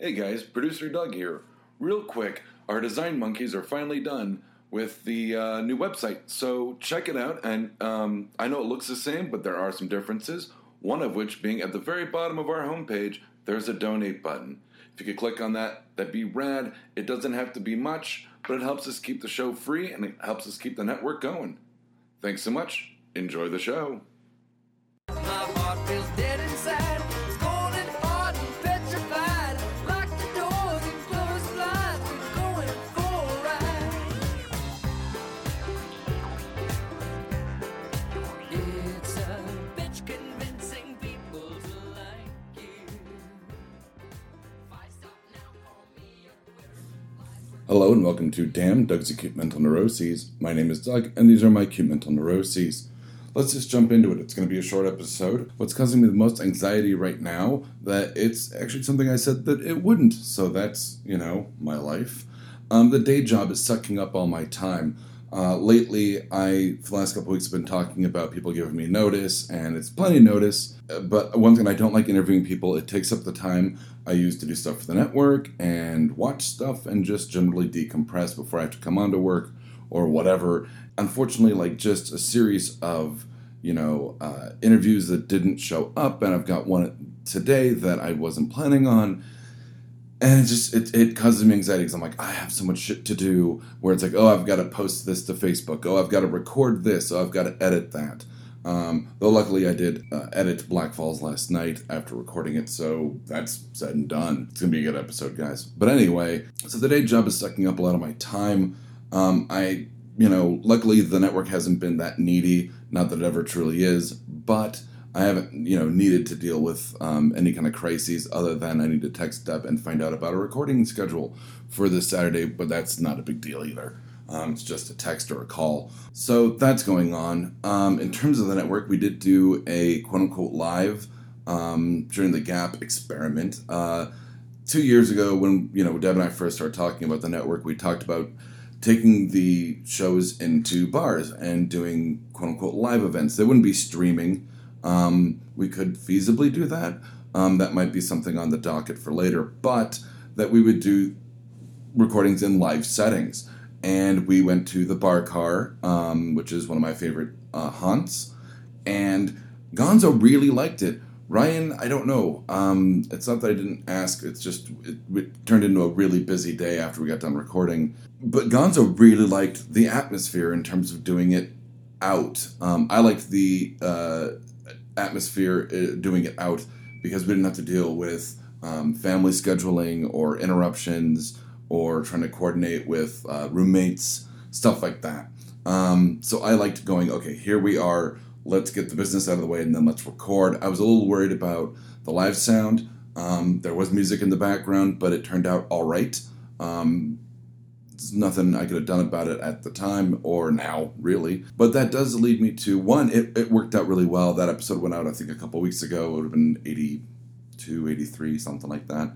Hey guys, producer Doug here. Real quick, our design monkeys are finally done with the uh, new website, so check it out. And um, I know it looks the same, but there are some differences. One of which being at the very bottom of our homepage, there's a donate button. If you could click on that, that'd be rad. It doesn't have to be much, but it helps us keep the show free and it helps us keep the network going. Thanks so much. Enjoy the show. Hello and welcome to Damn Doug's Acute Mental Neuroses. My name is Doug, and these are my acute mental neuroses. Let's just jump into it. It's going to be a short episode. What's causing me the most anxiety right now that it's actually something I said that it wouldn't. So that's you know my life. Um, the day job is sucking up all my time. Uh, lately, I for the last couple weeks have been talking about people giving me notice, and it's plenty of notice. Uh, But one thing I don't like interviewing people. It takes up the time I use to do stuff for the network and watch stuff and just generally decompress before I have to come on to work or whatever. Unfortunately, like just a series of you know uh, interviews that didn't show up, and I've got one today that I wasn't planning on and it just it, it causes me anxiety because I'm like I have so much shit to do. Where it's like, oh, I've got to post this to Facebook. Oh, I've got to record this. Oh, I've got to edit that. Um, though luckily I did uh, edit Black Falls last night after recording it, so that's said and done. It's gonna be a good episode, guys. But anyway, so the day job is sucking up a lot of my time. Um, I, you know, luckily the network hasn't been that needy. Not that it ever truly is, but I haven't, you know, needed to deal with um, any kind of crises other than I need to text Deb and find out about a recording schedule for this Saturday, but that's not a big deal either. Um, it's just a text or a call. So that's going on. Um, in terms of the network, we did do a quote unquote live um, during the Gap experiment. Uh, two years ago, when, you know, Deb and I first started talking about the network, we talked about taking the shows into bars and doing quote unquote live events. They wouldn't be streaming. Um, we could feasibly do that. Um, that might be something on the docket for later, but that we would do recordings in live settings. And we went to the Bar Car, um, which is one of my favorite uh, haunts, and Gonzo really liked it. Ryan, I don't know. Um, it's not that I didn't ask. It's just it, it turned into a really busy day after we got done recording. But Gonzo really liked the atmosphere in terms of doing it out. Um, I liked the uh, atmosphere uh, doing it out because we didn't have to deal with um, family scheduling or interruptions or trying to coordinate with uh, roommates, stuff like that. Um, so I liked going, okay, here we are. Let's get the business out of the way and then let's record. I was a little worried about the live sound. Um, there was music in the background, but it turned out all right. Um, there's nothing I could have done about it at the time or now, really. But that does lead me to one, it, it worked out really well. That episode went out, I think, a couple weeks ago. It would have been 82, 83, something like that.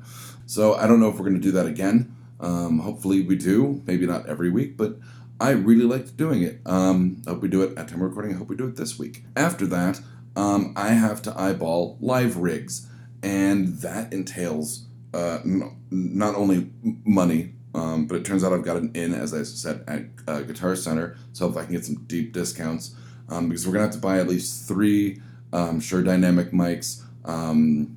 So I don't know if we're going to do that again. Um, hopefully we do. Maybe not every week, but I really liked doing it. Um, I hope we do it at time of recording. I hope we do it this week. After that, um, I have to eyeball live rigs, and that entails uh, n- not only money, um, but it turns out I've got an in, as I said, at uh, Guitar Center. So if I can get some deep discounts, um, because we're gonna have to buy at least three um, Shure Dynamic mics, um,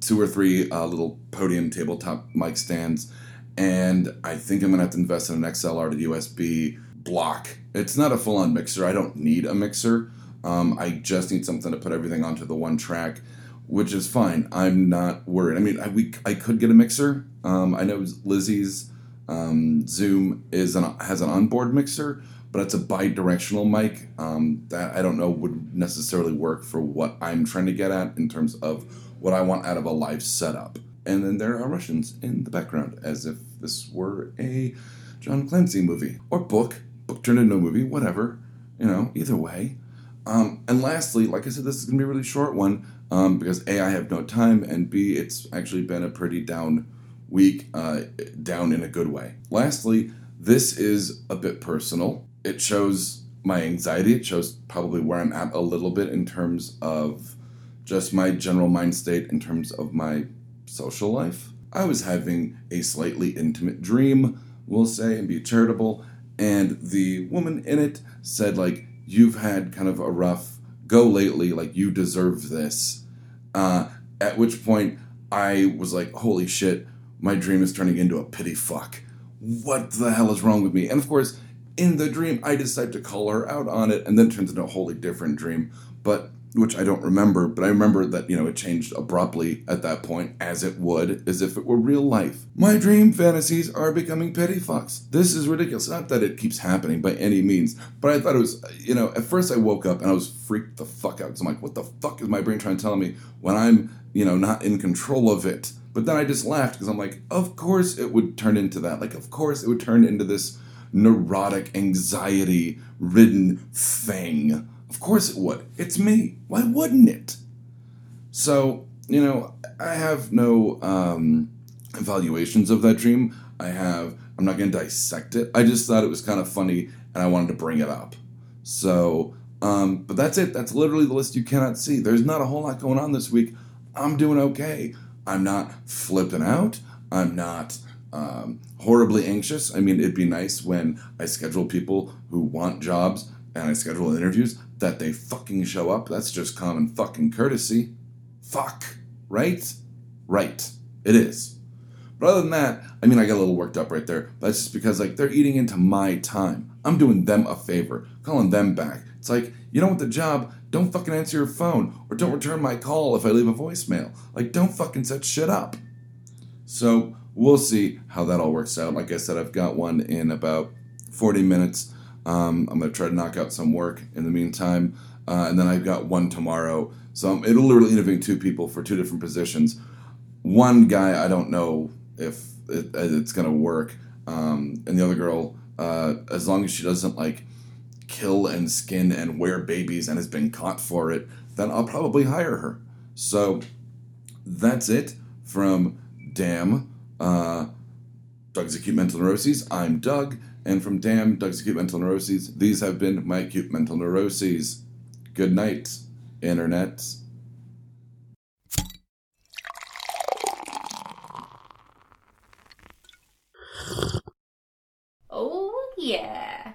two or three uh, little podium tabletop mic stands, and I think I'm gonna have to invest in an XLR to USB block. It's not a full-on mixer. I don't need a mixer. Um, I just need something to put everything onto the one track, which is fine. I'm not worried. I mean, I, we, I could get a mixer. Um, I know Lizzie's um, Zoom is an, has an onboard mixer, but it's a bi-directional mic um, that I don't know would necessarily work for what I'm trying to get at in terms of what I want out of a live setup. And then there are Russians in the background, as if this were a John Clancy movie or book, book turned into a movie, whatever. You know, either way. Um, and lastly, like I said, this is to be a really short one um, because A, I have no time, and B, it's actually been a pretty down week, uh, down in a good way. Lastly, this is a bit personal. It shows my anxiety, it shows probably where I'm at a little bit in terms of just my general mind state, in terms of my social life. I was having a slightly intimate dream, we'll say, and be charitable. And the woman in it said, like, you've had kind of a rough go lately, like, you deserve this. Uh, at which point, I was like, holy shit, my dream is turning into a pity fuck. What the hell is wrong with me? And of course, in the dream, I decide to call her out on it, and then it turns into a wholly different dream. But which I don't remember, but I remember that, you know, it changed abruptly at that point, as it would, as if it were real life. My dream fantasies are becoming petty fucks. This is ridiculous. Not that it keeps happening by any means, but I thought it was, you know, at first I woke up and I was freaked the fuck out. Because I'm like, what the fuck is my brain trying to tell me when I'm, you know, not in control of it? But then I just laughed because I'm like, of course it would turn into that. Like, of course it would turn into this neurotic, anxiety ridden thing. Of course it would. It's me. Why wouldn't it? So, you know, I have no um, evaluations of that dream. I have, I'm not going to dissect it. I just thought it was kind of funny and I wanted to bring it up. So, um, but that's it. That's literally the list you cannot see. There's not a whole lot going on this week. I'm doing okay. I'm not flipping out. I'm not um, horribly anxious. I mean, it'd be nice when I schedule people who want jobs and I schedule interviews that they fucking show up. That's just common fucking courtesy. Fuck. Right? Right. It is. But other than that, I mean, I got a little worked up right there. That's just because, like, they're eating into my time. I'm doing them a favor, calling them back. It's like, you don't want the job, don't fucking answer your phone, or don't return my call if I leave a voicemail. Like, don't fucking set shit up. So, we'll see how that all works out. Like I said, I've got one in about 40 minutes. Um, I'm going to try to knock out some work in the meantime. Uh, and then I've got one tomorrow. So I'm, it'll literally interviewing two people for two different positions. One guy, I don't know if it, it's going to work. Um, and the other girl, uh, as long as she doesn't like kill and skin and wear babies and has been caught for it, then I'll probably hire her. So that's it from Damn, uh, Doug's Acute Mental Neuroses. I'm Doug, and from Damn, Doug's Acute Mental Neuroses, these have been my acute mental neuroses. Good night, Internet. Oh, yeah.